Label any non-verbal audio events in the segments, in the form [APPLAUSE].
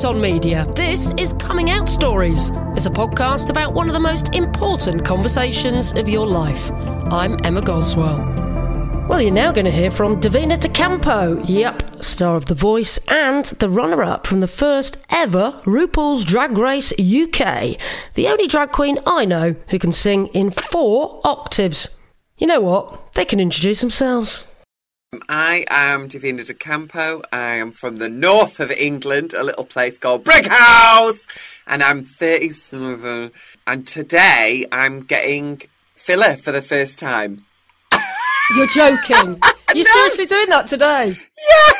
Stories on Media. This is Coming Out Stories. It's a podcast about one of the most important conversations of your life. I'm Emma Goswell. Well, you're now going to hear from Divina De Campo. Yep, star of The Voice and the runner up from the first ever RuPaul's Drag Race UK. The only drag queen I know who can sing in four octaves. You know what? They can introduce themselves. I am Divina De Campo. I am from the north of England, a little place called Brighouse, and I'm 37. And today I'm getting filler for the first time. [LAUGHS] You're joking. [LAUGHS] You're No. seriously doing that today? Yeah.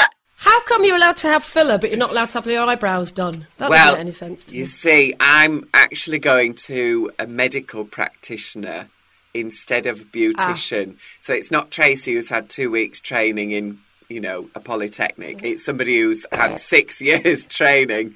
[LAUGHS] How come you're allowed to have filler, but you're not allowed to have your eyebrows done? That well, doesn't make any sense you me. see, I'm actually going to a medical practitioner instead of a beautician. So it's not Tracy who's had two weeks training in, you know, a polytechnic. It's somebody who's had six [LAUGHS] years training.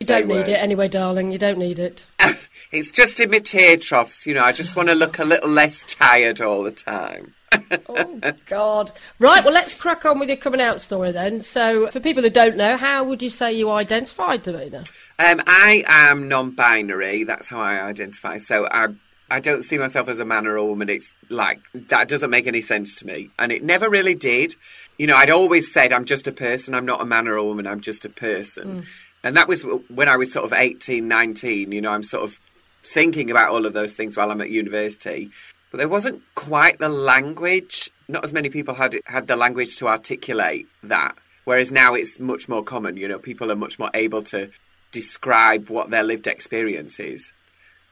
You don't need it anyway, darling. You don't need it. [LAUGHS] It's just in my tear troughs, you know. I just want to look a little less tired all the time. [LAUGHS] Oh, God. Right, well, let's crack on with your coming out story then. So, for people who don't know, how would you say you identified, Divina? Um, I am non-binary. That's how I identify. So I, I don't see myself as a man or a woman. It's like that doesn't make any sense to me, and it never really did. You know, I'd always said I'm just a person. I'm not a man or a woman. I'm just a person, and that was when I was sort of 18, 19. You know, I'm sort of thinking about all of those things while I'm at university. But there wasn't quite the language. Not as many people had had the language to articulate that. Whereas now it's much more common. You know, people are much more able to describe what their lived experience is.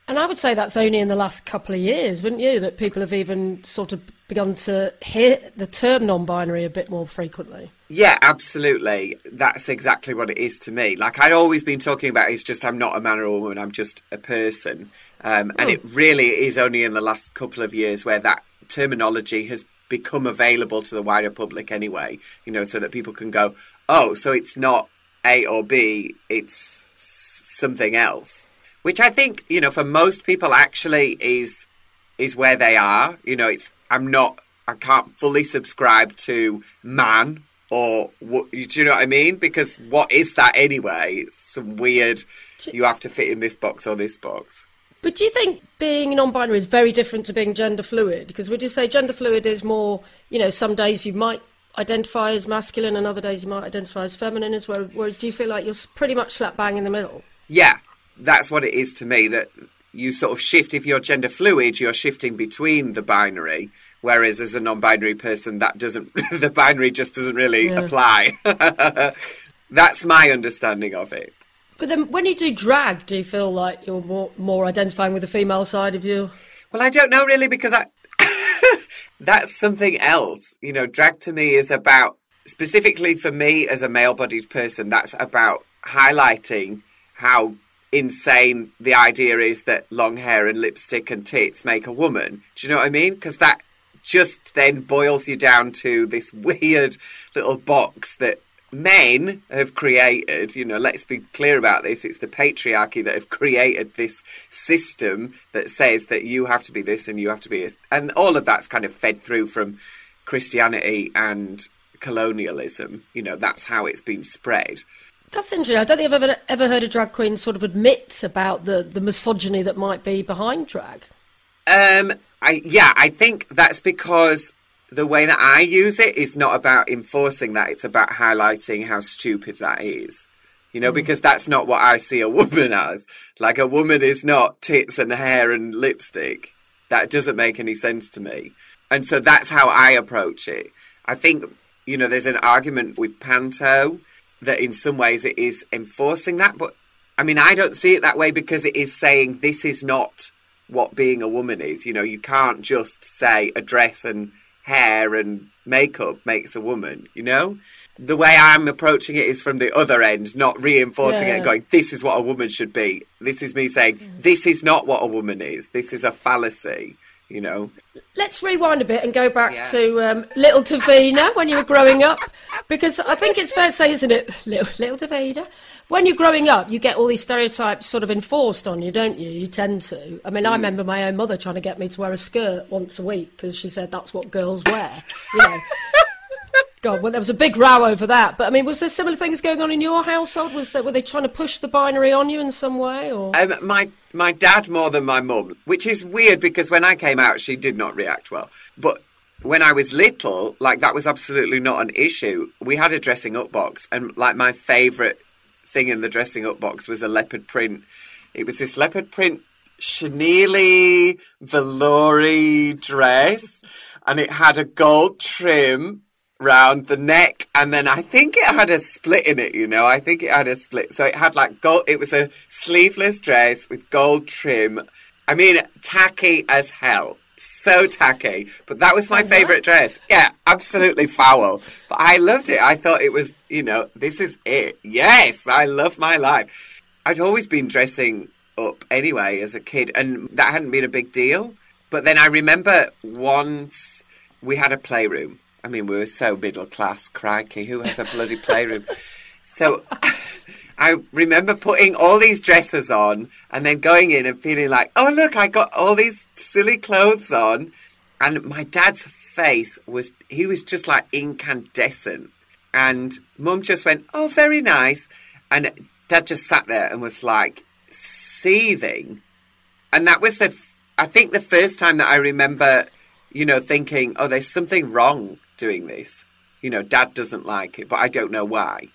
And I would say that's only in the last couple of years, wouldn't you, that people have even sort of begun to hear the term non binary a bit more frequently? Yeah, absolutely. That's exactly what it is to me. Like I'd always been talking about, it's just I'm not a man or a woman. I'm just a person. Um, and it really is only in the last couple of years where that terminology has become available to the wider public anyway. You know, so that people can go, oh, so it's not A or B, it's something else. Which I think, you know, for most people actually is is where they are. You know, it's I'm not I can't fully subscribe to man or what do you know what I mean? Because what is that anyway? It's some weird you have to fit in this box or this box. But do you think being non binary is very different to being gender fluid? Because would you say gender fluid is more, you know, some days you might identify as masculine and other days you might identify as feminine, as well? Whereas do you feel like you're pretty much slap bang in the middle? Yeah, that's what it is to me. That you sort of shift if you're gender fluid, you're shifting between the binary. Whereas as a non-binary person, that doesn't [LAUGHS] the binary just doesn't really Yeah. apply. [LAUGHS] that's my understanding of it. But then when you do drag, do you feel like you're more, more identifying with the female side of you? Well, I don't know really because I [LAUGHS] that's something else. You know, drag to me is about specifically for me as a male-bodied person. That's about highlighting how insane the idea is that long hair and lipstick and tits make a woman. Do you know what I mean? Because that just then boils you down to this [LAUGHS] weird little box that men have created. You know, let's be clear about this. It's the patriarchy that have created this system that says that you have to be this and you have to be this. And all of that's kind of fed through from Christianity and colonialism. You know, that's how it's been spread. That's interesting. I don't think I've ever, ever heard a drag queen sort of admit about the, the misogyny that might be behind drag. Um, I yeah, I think that's because the way that I use it is not about enforcing that; it's about highlighting how stupid that is. You know, because that's not what I see a woman as. Like a woman is not tits and hair and lipstick. That doesn't make any sense to me. And so that's how I approach it. I think, you know, there's an argument with Panto that in some ways it is enforcing that, but I mean, I don't see it that way because it is saying this is not what being a woman is. You know, you can't just say a dress and hair and makeup makes a woman, you know? The way I'm approaching it is from the other end, not reinforcing it Yeah. and going, this is what a woman should be. This is me saying, this is not what a woman is. This is a fallacy, you know? Let's rewind a bit and go back Yeah. to um, little Divina when you were growing up, because I think it's fair to say, isn't it, [LAUGHS] little, little Divina? When you're growing up, you get all these stereotypes sort of enforced on you, don't you? You tend to. I mean, I remember my own mother trying to get me to wear a skirt once a week because she said that's what girls wear. You know. [LAUGHS] God, well, there was a big row over that. But I mean, was there similar things going on in your household? Was that were they trying to push the binary on you in some way, or Um, my my dad more than my mum, which is weird because when I came out, she did not react well. But when I was little, like that was absolutely not an issue. We had a dressing up box, and like my favourite thing in the dressing up box was a leopard print. It was this leopard print chenille velour dress, and it had a gold trim round the neck and then I think it had a split in it, you know. I think it had a split. So it had like gold it was a sleeveless dress with gold trim. I mean tacky as hell. So tacky. But that was my what? favourite dress. Yeah, absolutely foul. But I loved it. I thought it was, you know, this is it. Yes, I love my life. I'd always been dressing up anyway as a kid and that hadn't been a big deal. But then I remember once we had a playroom I mean, we were so middle class, crikey. Who has a bloody playroom? [LAUGHS] So [LAUGHS] I remember putting all these dresses on and then going in and feeling like, oh, look, I got all these silly clothes on. And my dad's face was, he was just like incandescent. And mum just went, oh, very nice. And dad just sat there and was like seething. And that was the, I think the first time that I remember, you know, thinking, oh, there's something wrong doing this. You know, dad doesn't like it, but I don't know why.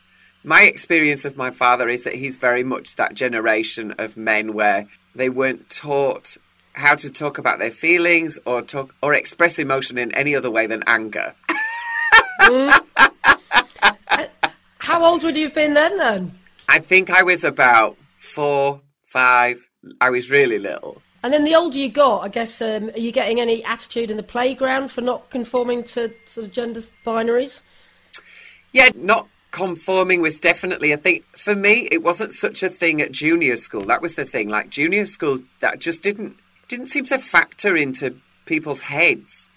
My experience of my father is that he's very much that generation of men where they weren't taught how to talk about their feelings or talk or express emotion in any other way than anger. Mm. [LAUGHS] how old would you have been then? Then I think I was about four, five. I was really little. And then the older you got, I guess, um, are you getting any attitude in the playground for not conforming to sort of gender binaries? Yeah, not conforming was definitely a thing. For me, it wasn't such a thing at junior school. That was the thing. Like junior school, that just didn't didn't seem to factor into people's heads.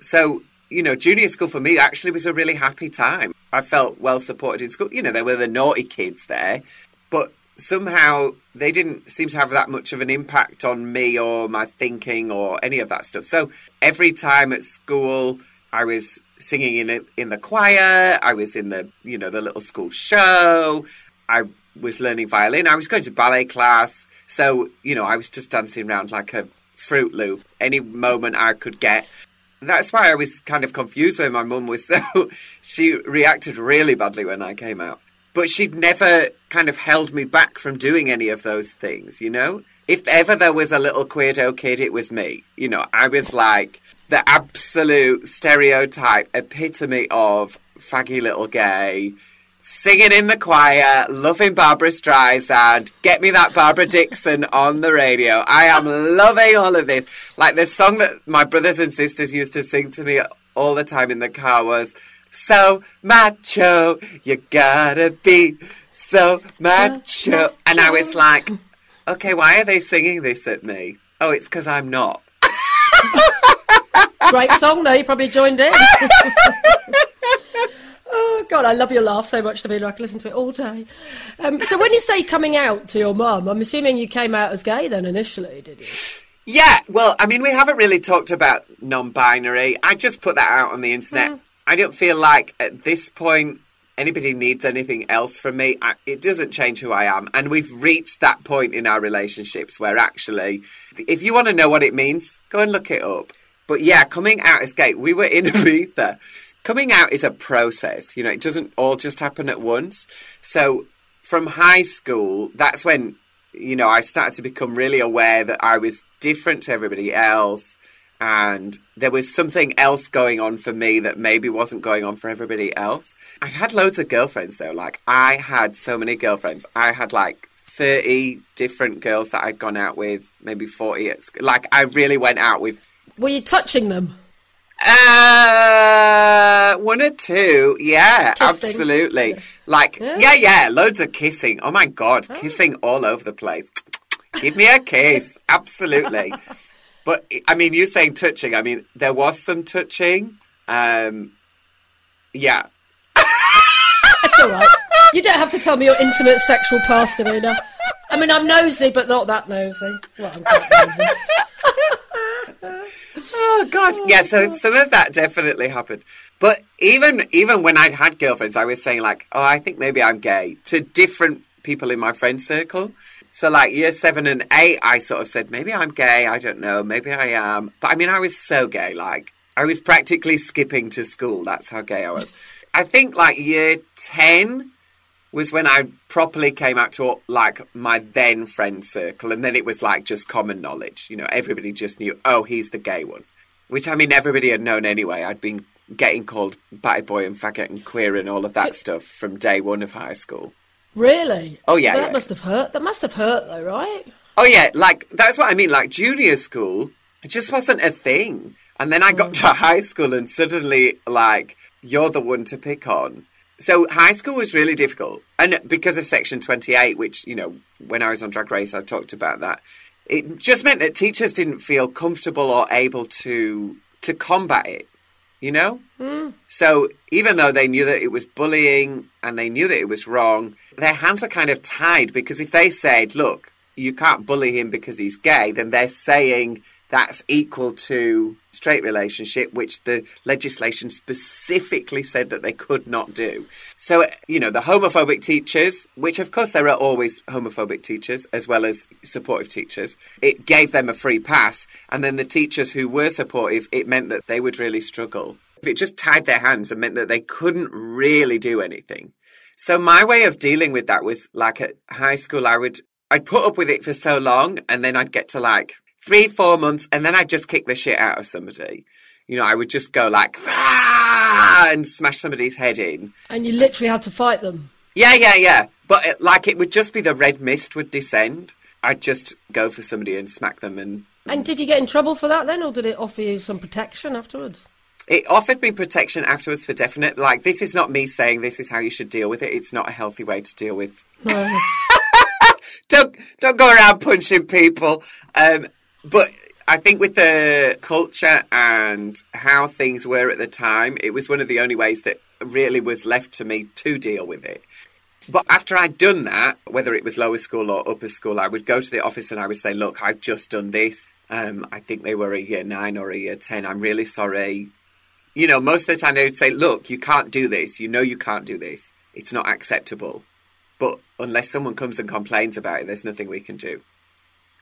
So, you know, junior school for me actually was a really happy time. I felt well supported in school. You know, there were the naughty kids there, but somehow they didn't seem to have that much of an impact on me or my thinking or any of that stuff. So every time at school, I was singing in it, in the choir. I was in the you know the little school show. I was learning violin. I was going to ballet class. So you know I was just dancing around like a fruit loop any moment I could get. That's why I was kind of confused when my mum was [LAUGHS] so. she reacted really badly when I came out but she'd never kind of held me back from doing any of those things, you know? If ever there was a little queerdo kid, it was me. You know, I was like the absolute stereotype epitome of faggy little gay, singing in the choir, loving Barbra Streisand, get me that Barbara Dickson on the radio. I am loving all of this. Like the song that my brothers and sisters used to sing to me all the time in the car was, so macho. You gotta be so macho. And I was like, okay, why are they singing this at me? Oh, it's because I'm not. [LAUGHS] Great song, though. You probably joined in. [LAUGHS] oh God, I love your laugh so much, To Divina. I can listen to it all day. Um, so, when you say coming out to your mum, I'm assuming you came out as gay then initially, did you? Yeah, well, I mean, we haven't really talked about non-binary. I just put that out on the internet. Mm. I don't feel like at this point anybody needs anything else from me. I, it doesn't change who I am. And we've reached that point in our relationships where actually, if you want to know what it means, go and look it up. But yeah, coming out as gay, we were in [LAUGHS] Ibiza. Coming out is a process, you know, it doesn't all just happen at once. So from high school, that's when, you know, I started to become really aware that I was different to everybody else and there was something else going on for me that maybe wasn't going on for everybody else. I had loads of girlfriends though. Like I had so many girlfriends. I had like 30 different girls that I'd gone out with, maybe 40. Like I really went out with. Were you touching them? Uh, one or two. Yeah, kissing. absolutely. Like, yeah. yeah. yeah, loads of kissing. Oh my God, oh. kissing all over the place. [TSK] Give me a kiss. absolutely. [LAUGHS] But I mean, you're saying touching. I mean, there was some touching. Um, yeah. That's all right. You don't have to tell me your intimate sexual past, Amina. I mean, I'm nosy, but not that nosy. Well, I'm quite nosy. oh god yeah so some of that definitely happened but even even when i'd had girlfriends i was saying like oh i think maybe i'm gay to different people in my friend circle so like year seven and eight i sort of said maybe i'm gay i don't know maybe i am but i mean i was so gay like i was practically skipping to school that's how gay i was i think like year 10 was when I properly came out to like my then friend circle, and then it was like just common knowledge. You know, everybody just knew, oh, he's the gay one, which I mean, everybody had known anyway. I'd been getting called batty boy and faggot and queer and all of that stuff from day one of high school. Really? Oh yeah. Well, that yeah. must have hurt. That must have hurt, though, right? Oh yeah, like that's what I mean. Like junior school, it just wasn't a thing, and then I got mm. to high school, and suddenly, like, you're the one to pick on. So high school was really difficult, and because of Section Twenty Eight, which you know, when I was on Drag Race, I talked about that. It just meant that teachers didn't feel comfortable or able to to combat it. You know, hmm. so even though they knew that it was bullying and they knew that it was wrong, their hands were kind of tied because if they said, "Look, you can't bully him because he's gay," then they're saying that's equal to straight relationship, which the legislation specifically said that they could not do. So, you know, the homophobic teachers, which of course there are always homophobic teachers as well as supportive teachers, it gave them a free pass. And then the teachers who were supportive, it meant that they would really struggle. It just tied their hands and meant that they couldn't really do anything. So my way of dealing with that was like at high school, I would, I'd put up with it for so long and then I'd get to like three, four months, and then I'd just kick the shit out of somebody. You know, I would just go like, Rah! and smash somebody's head in. And you literally had to fight them. Yeah, yeah, yeah. But it, like, it would just be the red mist would descend. I'd just go for somebody and smack them, and And did you get in trouble for that then, or did it offer you some protection afterwards? it offered me protection afterwards for definite. Like, this is not me saying this is how you should deal with it. It's not a healthy way to deal with. No. [LAUGHS] don't don't go around punching people. Um, but I think with the culture and how things were at the time, it was one of the only ways that really was left to me to deal with it. But after I'd done that, whether it was lower school or upper school, I would go to the office and I would say, "Look, I've just done this. Um, I think they were a year nine or a year ten. I'm really sorry." You know, most of the time they would say, "Look, you can't do this. You know, you can't do this. It's not acceptable." But unless someone comes and complains about it, there's nothing we can do.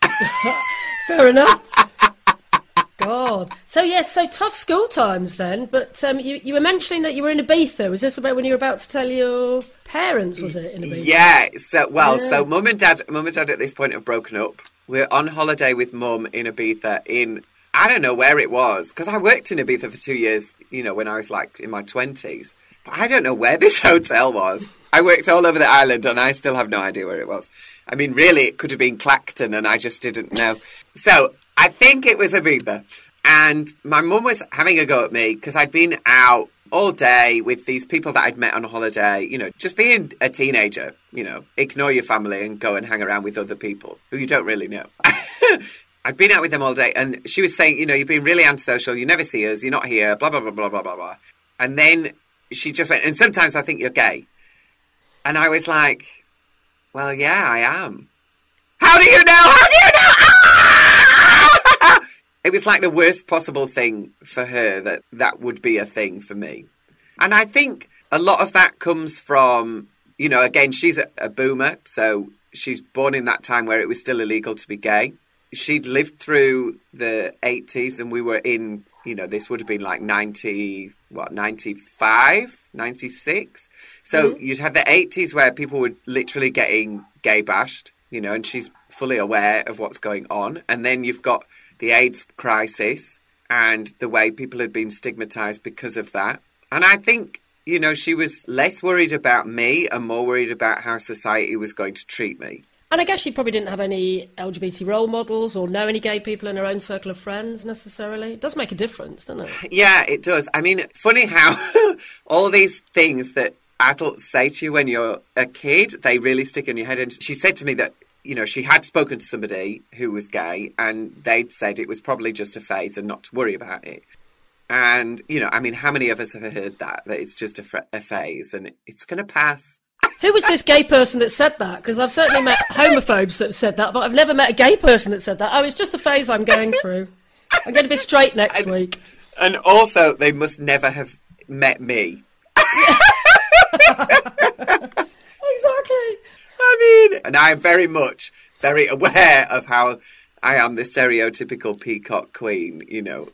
[LAUGHS] Fair enough. [LAUGHS] God. So yes, so tough school times then. But um, you you were mentioning that you were in Ibiza. Was this about when you were about to tell your parents? Was it in Ibiza? Yeah. So well, Yeah. so mum and dad, mum and dad at this point have broken up. We're on holiday with mum in Ibiza in I don't know where it was because I worked in Ibiza for two years. You know, when I was like in my twenties, I don't know where this [LAUGHS] hotel was. I worked all over the island and I still have no idea where it was. I mean, really, it could have been Clacton and I just didn't know. So I think it was Ibiza. And my mum was having a go at me because I'd been out all day with these people that I'd met on a holiday, you know, just being a teenager, you know, ignore your family and go and hang around with other people who you don't really know. [LAUGHS] I'd been out with them all day and she was saying, you know, you've been really antisocial, you never see us, you're not here, blah, blah, blah, blah, blah, blah, blah. And then she just went, and sometimes I think you're gay. And I was like, well, yeah, I am. How do you know? How do you know? Ah! [LAUGHS] It was like the worst possible thing for her that that would be a thing for me. And I think a lot of that comes from, you know, again, she's a, a boomer, so she's born in that time where it was still illegal to be gay. She'd lived through the 80s and we were in, you know, this would have been like 90, what, 95, 96. So mm-hmm. you'd had the 80s where people were literally getting gay bashed, you know, and she's fully aware of what's going on. And then you've got the AIDS crisis and the way people had been stigmatized because of that. And I think, you know, she was less worried about me and more worried about how society was going to treat me. And I guess she probably didn't have any LGBT role models or know any gay people in her own circle of friends necessarily. It does make a difference, doesn't it? Yeah, it does. I mean, funny how [LAUGHS] all these things that adults say to you when you're a kid, they really stick in your head. And she said to me that, you know, she had spoken to somebody who was gay and they'd said it was probably just a phase and not to worry about it. And, you know, I mean, how many of us have heard that, that it's just a, a phase and it's going to pass? Who was this gay person that said that? Because I've certainly met homophobes that said that, but I've never met a gay person that said that. Oh, it's just a phase I'm going through. I'm going to be straight next week. And also, they must never have met me. [LAUGHS] Exactly. I mean, and I'm very much very aware of how I am the stereotypical peacock queen. You know, I,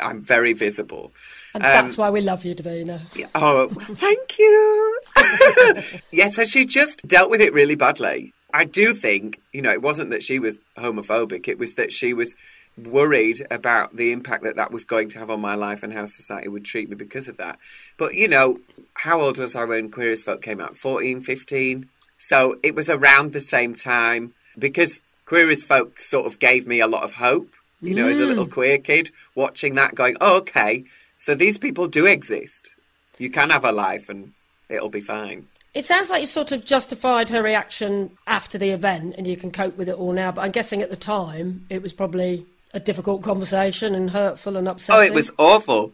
I'm very visible. And Um, that's why we love you, Divina. Oh, thank you. [LAUGHS] yeah, so she just dealt with it really badly. I do think, you know, it wasn't that she was homophobic, it was that she was worried about the impact that that was going to have on my life and how society would treat me because of that. But, you know, how old was I when Queer as Folk came out? 14, 15? So it was around the same time because Queer as Folk sort of gave me a lot of hope, you know, as a little mm. queer kid, watching that going, oh, okay, so these people do exist. You can have a life and it'll be fine. It sounds like you've sort of justified her reaction after the event and you can cope with it all now, but I'm guessing at the time it was probably a difficult conversation and hurtful and upsetting. Oh, it was awful.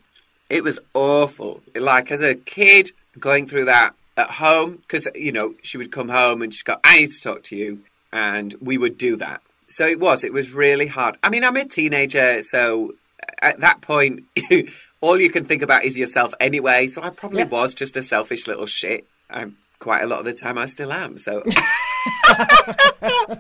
It was awful. Like as a kid going through that at home, because you know she would come home and she'd go, "I need to talk to you," and we would do that. So it was. It was really hard. I mean, I'm a teenager, so uh, at that point, [LAUGHS] all you can think about is yourself anyway. So I probably was just a selfish little shit. I'm quite a lot of the time. I still am. So [LAUGHS] [LAUGHS] I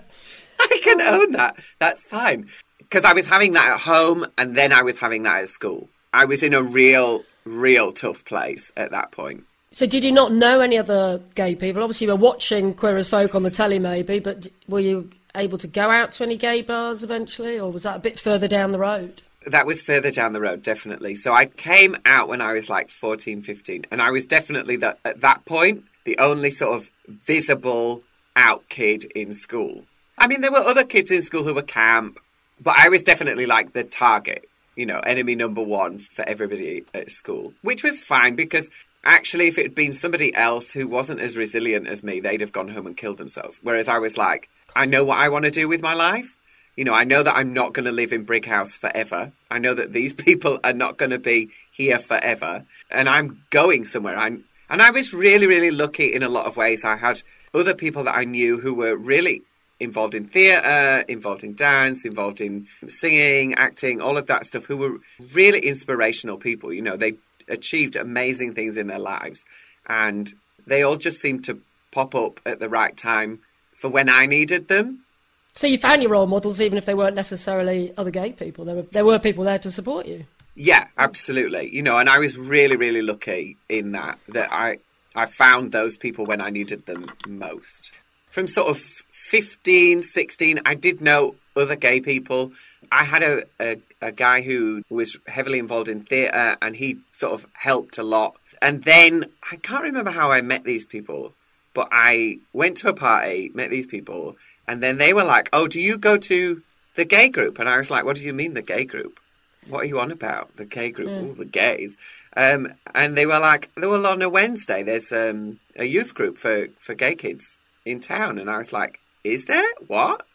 can own that. That's fine. Because I was having that at home and then I was having that at school. I was in a real, real tough place at that point. So did you not know any other gay people? Obviously you were watching Queer as Folk on the telly maybe, but were you able to go out to any gay bars eventually or was that a bit further down the road? That was further down the road, definitely. So I came out when I was like 14, 15. And I was definitely, at that point, the only sort of visible out kid in school. I mean, there were other kids in school who were camp, but I was definitely like the target, you know, enemy number one for everybody at school, which was fine because actually, if it had been somebody else who wasn't as resilient as me, they'd have gone home and killed themselves. Whereas I was like, I know what I want to do with my life. You know, I know that I'm not going to live in Brighouse forever. I know that these [LAUGHS] people are not going to be here forever. And I'm going somewhere. I'm, and I was really, really lucky in a lot of ways. I had other people that I knew who were really involved in theatre, involved in dance, involved in singing, acting, all of that stuff, who were really inspirational people. You know, they achieved amazing things in their lives. And they all just seemed to pop up at the right time for when I needed them. So you found your role models even if they weren't necessarily other gay people. There were there were people there to support you. Yeah, absolutely. You know, and I was really, really lucky in that that I I found those people when I needed them most. From sort of 15, 16, I did know other gay people. I had a, a, a guy who was heavily involved in theatre and he sort of helped a lot. And then I can't remember how I met these people, but I went to a party, met these people, and then they were like, Oh, do you go to the gay group? And I was like, What do you mean, the gay group? what are you on about? The gay group, all the gays. Um, and they were like, "Well, on a Wednesday. There's um, a youth group for, for gay kids in town. And I was like, is there? What?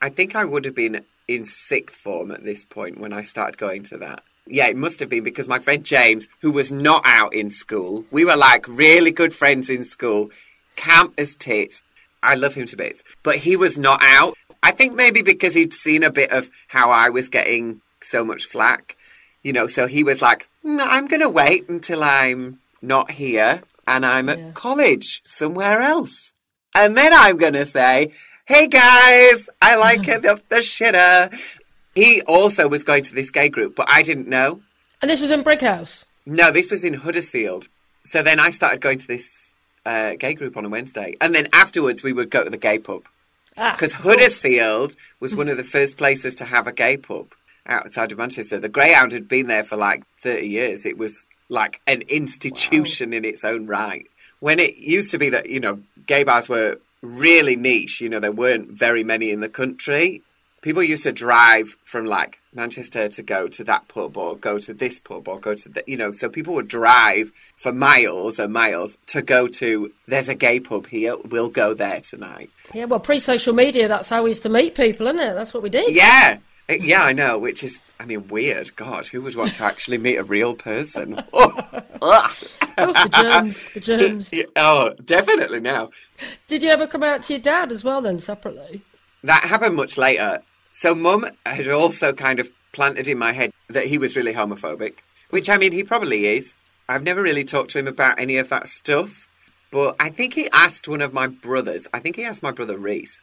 I think I would have been in sixth form at this point when I started going to that. Yeah, it must have been because my friend James, who was not out in school, we were like really good friends in school, camp as tits. I love him to bits. But he was not out. I think maybe because he'd seen a bit of how I was getting so much flack, you know, so he was like, "Mm, I'm going to wait until I'm not here and I'm at Yeah. college somewhere else. And then I'm going to say, hey guys, I like [LAUGHS] it up the shitter. He also was going to this gay group, but I didn't know. And this was in Brighouse. No, this was in Huddersfield. So then I started going to this uh, gay group on a Wednesday. And then afterwards we would go to the gay pub. Ah, Because Huddersfield was [LAUGHS] one of the first places to have a gay pub outside of Manchester. The Greyhound had been there for like 30 years. It was like an institution in its own right. When it used to be that, you know, gay bars were really niche, you know, there weren't very many in the country. People used to drive from like Manchester to go to that pub or go to this pub or go to the, you know, so people would drive for miles and miles to go to, there's a gay pub here, we'll go there tonight. Yeah, well, pre-social media, that's how we used to meet people, isn't it? That's what we did. Yeah. Yeah, I know, which is, I mean, weird. God, who would want to actually meet a real person? [LAUGHS] Oh. Oh, the germs, the germs. [LAUGHS] Oh, definitely now. Did you ever come out to your dad as well then, separately? That happened much later. So mum had also kind of planted in my head that he was really homophobic, which I mean, he probably is. I've never really talked to him about any of that stuff, but I think he asked one of my brothers, I think he asked my brother Reese,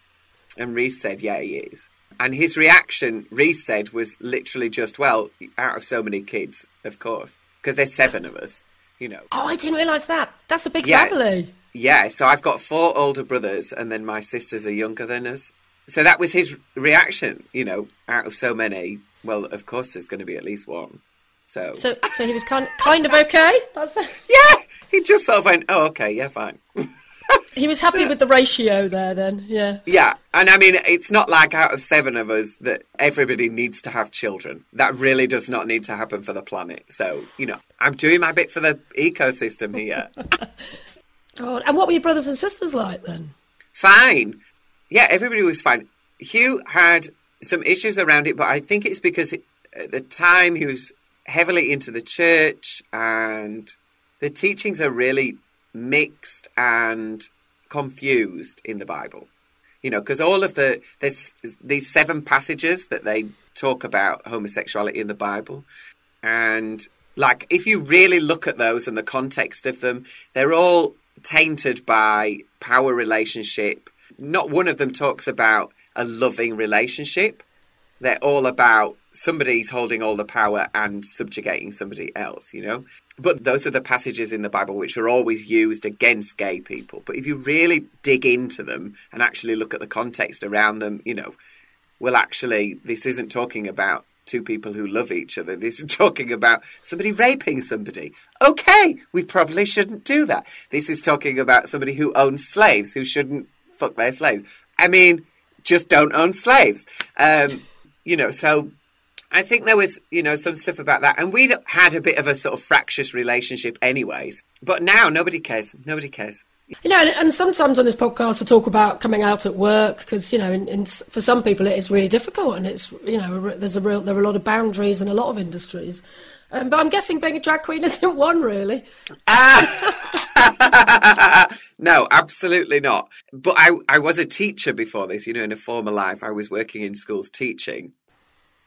and Reese said, yeah, he is. And his reaction, Reese said, was literally just, well, out of so many kids, of course, because there's seven of us, you know. Oh, I didn't realise that. That's a big Yeah. family. Yeah, so I've got four older brothers, and then my sisters are younger than us. So that was his reaction, you know, out of so many. Well, of course, there's going to be at least one. So, So, so he was kind kind of okay. That's [LAUGHS] yeah, he just sort of went, "Oh, okay, yeah, fine." [LAUGHS] he was happy with the ratio there. Then, yeah. yeah, and I mean, it's not like out of seven of us that everybody needs to have children. That really does not need to happen for the planet. So, you know, I'm doing my bit for the ecosystem here. [LAUGHS] Oh, and what were your brothers and sisters like then? fine. Yeah, everybody was fine. Hugh had some issues around it, but I think it's because at the time he was heavily into the church and the teachings are really mixed and confused in the Bible. You know, because all of the there's these seven passages that they talk about homosexuality in the Bible, and like if you really look at those and the context of them, they're all tainted by power relationship. Not one of them talks about a loving relationship. They're all about somebody's holding all the power and subjugating somebody else, you know? But those are the passages in the Bible which are always used against gay people. But if you really dig into them and actually look at the context around them, you know, well, actually, this isn't talking about two people who love each other. This is [LAUGHS] talking about somebody raping somebody. Okay, we probably shouldn't do that. This is talking about somebody who owns slaves who shouldn't fuck their slaves. I mean, just don't own slaves. Um, you know, so I think there was, you know, some stuff about that. And we'd had a bit of a sort of fractious relationship anyways. But now nobody cares. Nobody cares. You know, and, and sometimes on this podcast I talk about coming out at work because you know, in, in, for some people it is really difficult, and it's you know, there's a real there are a lot of boundaries in a lot of industries. Um, but I'm guessing being a drag queen isn't one really. [LAUGHS] [LAUGHS] no, absolutely not. But I, I was a teacher before this, you know, in a former life. I was working in schools teaching.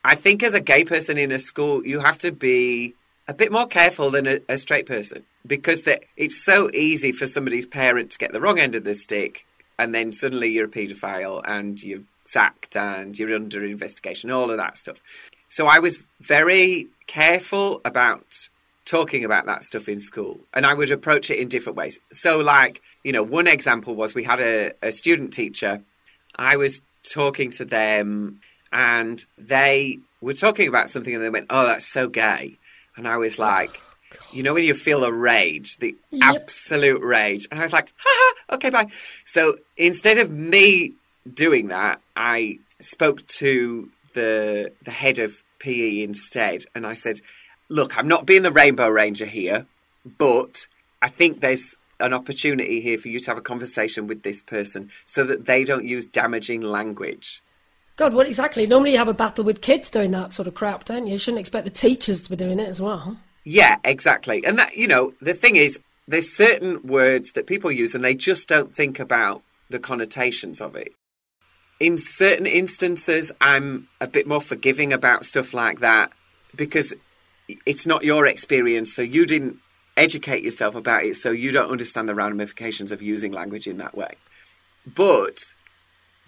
I think as a gay person in a school, you have to be a bit more careful than a, a straight person because it's so easy for somebody's parent to get the wrong end of the stick and then suddenly you're a paedophile and you're sacked and you're under investigation, all of that stuff. So I was very careful about talking about that stuff in school and I would approach it in different ways. So, like, you know, one example was we had a, a student teacher. I was talking to them and they were talking about something and they went, Oh, that's so gay. And I was oh, like, you know, when you feel the rage, the Yep. absolute rage. And I was like, ha ha, okay, bye. So instead of me doing that, I spoke to the the head of PE instead, and I said, "Look, I'm not being the Rainbow Ranger here, but I think there's an opportunity here for you to have a conversation with this person so that they don't use damaging language." God, what exactly? Normally you have a battle with kids doing that sort of crap, don't you? You shouldn't expect the teachers to be doing it as well. Yeah, exactly. And that, you know, the thing is, there's certain words that people use and they just don't think about the connotations of it. In certain instances, I'm a bit more forgiving about stuff like that because it's not your experience, so you didn't educate yourself about it, so you don't understand the ramifications of using language in that way. But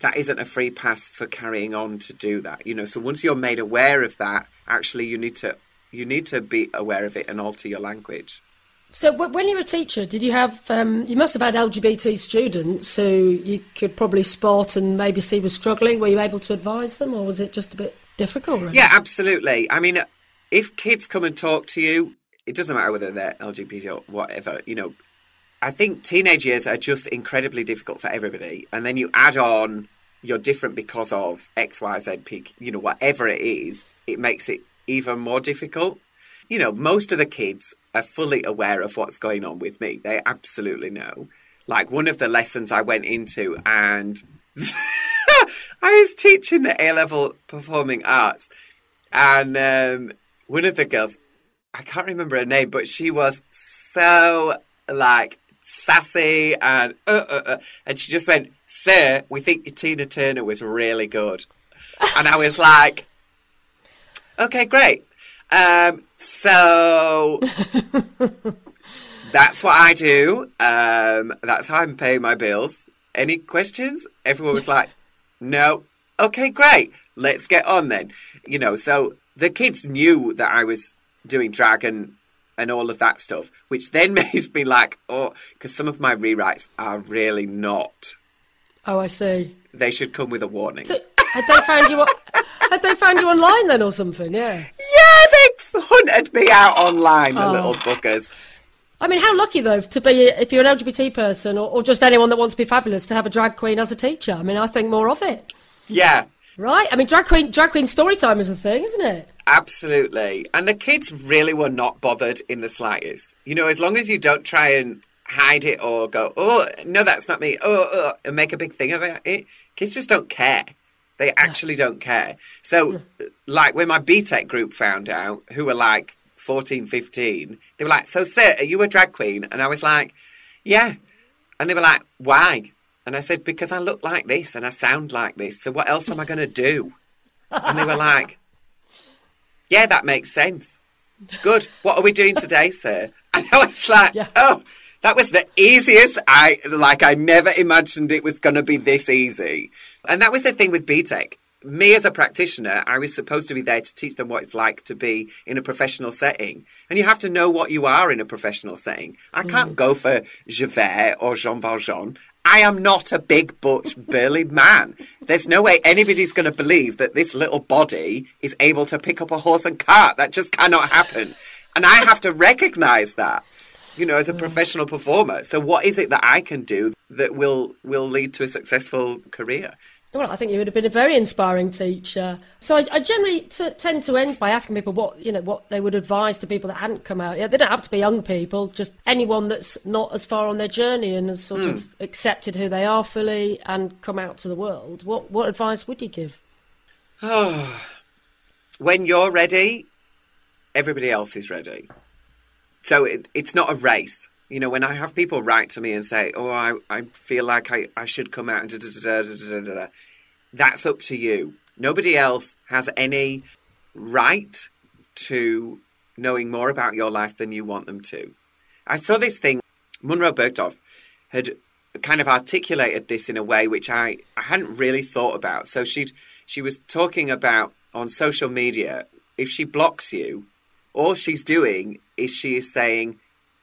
that isn't a free pass for carrying on to do that, you know. So once you're made aware of that, actually, you need to you need to be aware of it and alter your language. So w- when you were a teacher, did you have? Um, you must have had LGBT students who you could probably spot and maybe see were struggling. Were you able to advise them, or was it just a bit difficult? Really? Yeah, absolutely. I mean, if kids come and talk to you, it doesn't matter whether they're LGBT or whatever, you know. I think teenage years are just incredibly difficult for everybody. And then you add on you're different because of X, Y, Z, P, you know, whatever it is, it makes it even more difficult. You know, most of the kids are fully aware of what's going on with me. They absolutely know. Like one of the lessons I went into and [LAUGHS] I was teaching the A level performing arts and um, one of the girls, I can't remember her name, but she was so like sassy and uh, uh, uh, and she just went, "Sir, we think your Tina Turner was really good." and I was like, okay, great. Um, so [LAUGHS] that's what I do. Um, that's how I'm paying my bills. Any questions? Everyone was like, no. Okay, great. Let's get on then. You know, so the kids knew that I was doing drag and, and all of that stuff, which then [LAUGHS] made me like, oh, because some of my rewrites are really not. Oh, I see. They should come with a warning. So, had they found you? [LAUGHS] had they found you online then, or something? Yeah. Yeah, they hunted me out online, the oh. little bookers. I mean, how lucky though to be if you're an LGBT person or, or, just anyone that wants to be fabulous to have a drag queen as a teacher. I mean, I think more of it. Yeah. Right. I mean, drag queen drag queen story time is a thing, isn't it? Absolutely. And the kids really were not bothered in the slightest. You know, as long as you don't try and hide it or go, oh no, that's not me, oh, oh and make a big thing about it. Kids just don't care. They actually don't care. So, like when my BTEC group found out, who were like 14, 15, they were like, So, sir, are you a drag queen? And I was like, Yeah. And they were like, Why? And I said, Because I look like this and I sound like this. So, what else am I going to do? And they were like, [LAUGHS] Yeah, that makes sense. Good. What are we doing today, sir? And I was like, yeah. Oh, that was the easiest. I like. I never imagined it was going to be this easy. And that was the thing with BTEC. Me as a practitioner, I was supposed to be there to teach them what it's like to be in a professional setting. And you have to know what you are in a professional setting. I can't mm. go for Javert or Jean Valjean. I am not a big, butch, burly man. There's no way anybody's going to believe that this little body is able to pick up a horse and cart. That just cannot happen. And I have to recognize that you know, as a mm. professional performer. So what is it that I can do that will will lead to a successful career? Well, I think you would have been a very inspiring teacher. So I, I generally t- tend to end by asking people what you know what they would advise to people that hadn't come out yet. They don't have to be young people, just anyone that's not as far on their journey and has sort mm. of accepted who they are fully and come out to the world. What what advice would you give? Oh, [SIGHS] when you're ready, everybody else is ready. So it, it's not a race. You know, when I have people write to me and say, "Oh, I, I feel like I, I should come out," and da, da, da, da da da, that's up to you. Nobody else has any right to knowing more about your life than you want them to. I saw this thing. Munroe Bergdorf had kind of articulated this in a way which I, I hadn't really thought about. So she she was talking about on social media if she blocks you, all she's doing is she is saying,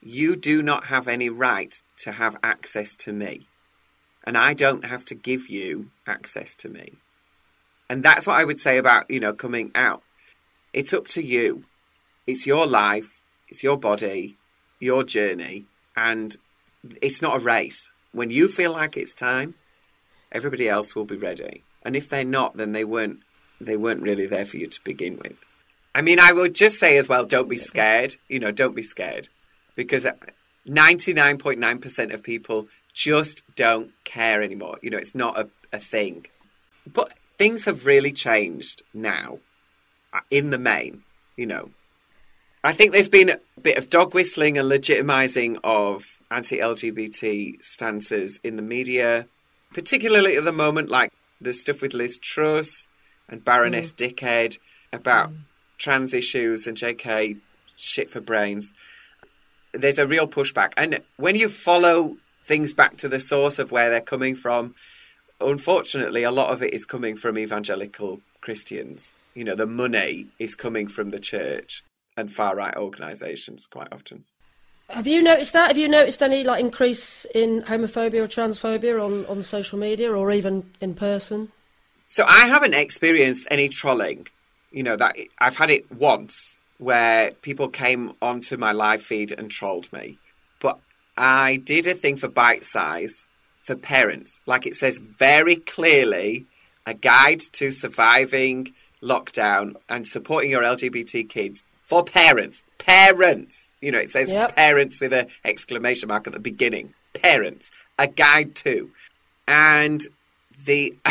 You do not have any right to have access to me. And I don't have to give you access to me. And that's what I would say about, you know, coming out. It's up to you. It's your life, it's your body, your journey, and it's not a race. When you feel like it's time, everybody else will be ready. And if they're not, then they weren't they weren't really there for you to begin with. I mean, I would just say as well, don't be scared. You know, don't be scared because 99.9% of people just don't care anymore. You know, it's not a, a thing. But things have really changed now uh, in the main, you know. I think there's been a bit of dog whistling and legitimizing of anti LGBT stances in the media, particularly at the moment, like the stuff with Liz Truss and Baroness mm. Dickhead about mm trans issues and JK shit for brains, there's a real pushback. And when you follow things back to the source of where they're coming from, unfortunately, a lot of it is coming from evangelical Christians. You know, the money is coming from the church and far right organisations quite often. Have you noticed that? Have you noticed any like increase in homophobia or transphobia on, on social media or even in person? So I haven't experienced any trolling you know that I've had it once where people came onto my live feed and trolled me, but I did a thing for Bitesize for parents, like it says very clearly, a guide to surviving lockdown and supporting your LGBT kids for parents. Parents, you know, it says yep. parents with an exclamation mark at the beginning. Parents, a guide to, and the. [LAUGHS]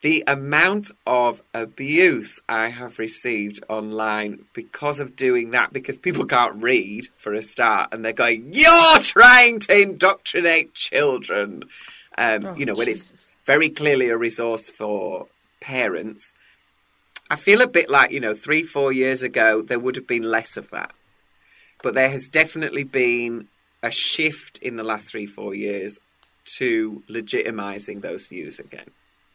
the amount of abuse I have received online because of doing that, because people can't read for a start, and they're going, "You're trying to indoctrinate children," um, oh, you know, when Jesus. it's very clearly a resource for parents. I feel a bit like, you know, three, four years ago, there would have been less of that. But there has definitely been a shift in the last three, four years to legitimizing those views again.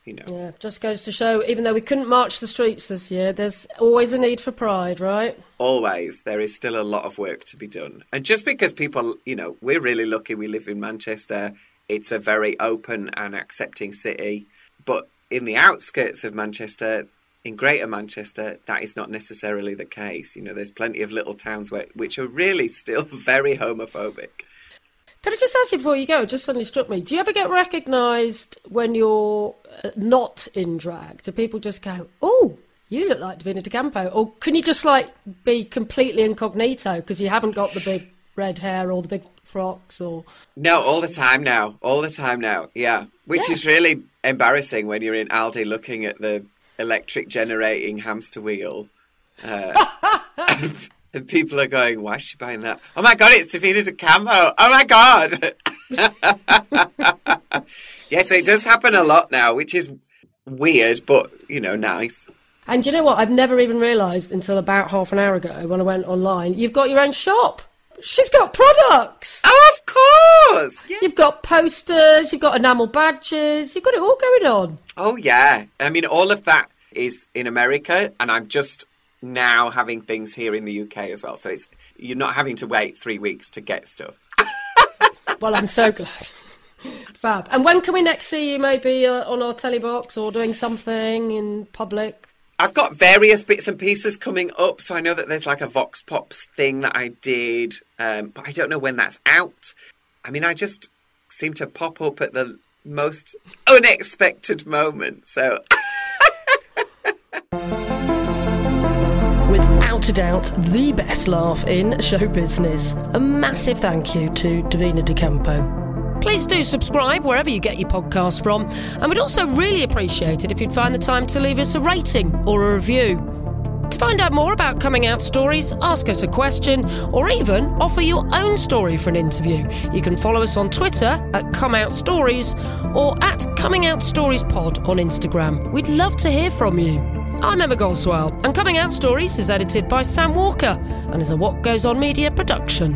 You know. Yeah, just goes to show, even though we couldn't march the streets this year, there's always a need for pride, right? Always. There is still a lot of work to be done. And just because people, you know, we're really lucky we live in Manchester, it's a very open and accepting city. But in the outskirts of Manchester, in Greater Manchester, that is not necessarily the case. You know, there's plenty of little towns where, which are really still [LAUGHS] very homophobic. Can I just ask you before you go? It just suddenly struck me. Do you ever get recognised when you're uh, not in drag? Do people just go, "Oh, you look like Divina De Campo," or can you just like be completely incognito because you haven't got the big red hair or the big frocks or? No, all the time now. All the time now. Yeah, which Yeah. is really embarrassing when you're in Aldi looking at the electric generating hamster wheel. Uh, [LAUGHS] and people are going, "Why is she buying that?" Oh my god, it's Divina De Campo. Oh my god. [LAUGHS] yes, it does happen a lot now, which is weird, but you know, nice. And you know what? I've never even realised until about half an hour ago when I went online. You've got your own shop. She's got products. Oh, of course. Yeah. You've got posters. You've got enamel badges. You've got it all going on. Oh yeah. I mean, all of that is in America, and I'm just now having things here in the UK as well. So it's you're not having to wait three weeks to get stuff. [LAUGHS] Well, I'm so glad. Fab. And when can we next see you? Maybe uh, on our telly box or doing something in public. I've got various bits and pieces coming up, so I know that there's like a Vox Pops thing that I did, um, but I don't know when that's out. I mean, I just seem to pop up at the most unexpected moment. So [LAUGHS] Without a doubt, the best laugh in show business. A massive thank you to Divina De Campo. Please do subscribe wherever you get your podcast from, and we'd also really appreciate it if you'd find the time to leave us a rating or a review. To find out more about coming out stories, ask us a question, or even offer your own story for an interview, you can follow us on Twitter at Come Out Stories or at Coming Out Stories Pod on Instagram. We'd love to hear from you. I'm Emma Goswell, and Coming Out Stories is edited by Sam Walker and is a What Goes On Media production.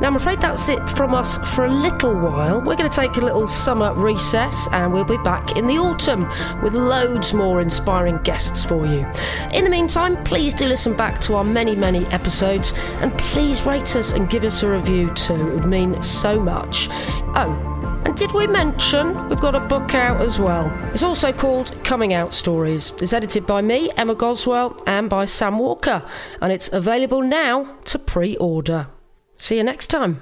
Now, I'm afraid that's it from us for a little while. We're going to take a little summer recess and we'll be back in the autumn with loads more inspiring guests for you. In the meantime, please do listen back to our many, many episodes and please rate us and give us a review too. It would mean so much. Oh, and did we mention we've got a book out as well? It's also called Coming Out Stories. It's edited by me, Emma Goswell, and by Sam Walker, and it's available now to pre order. See you next time.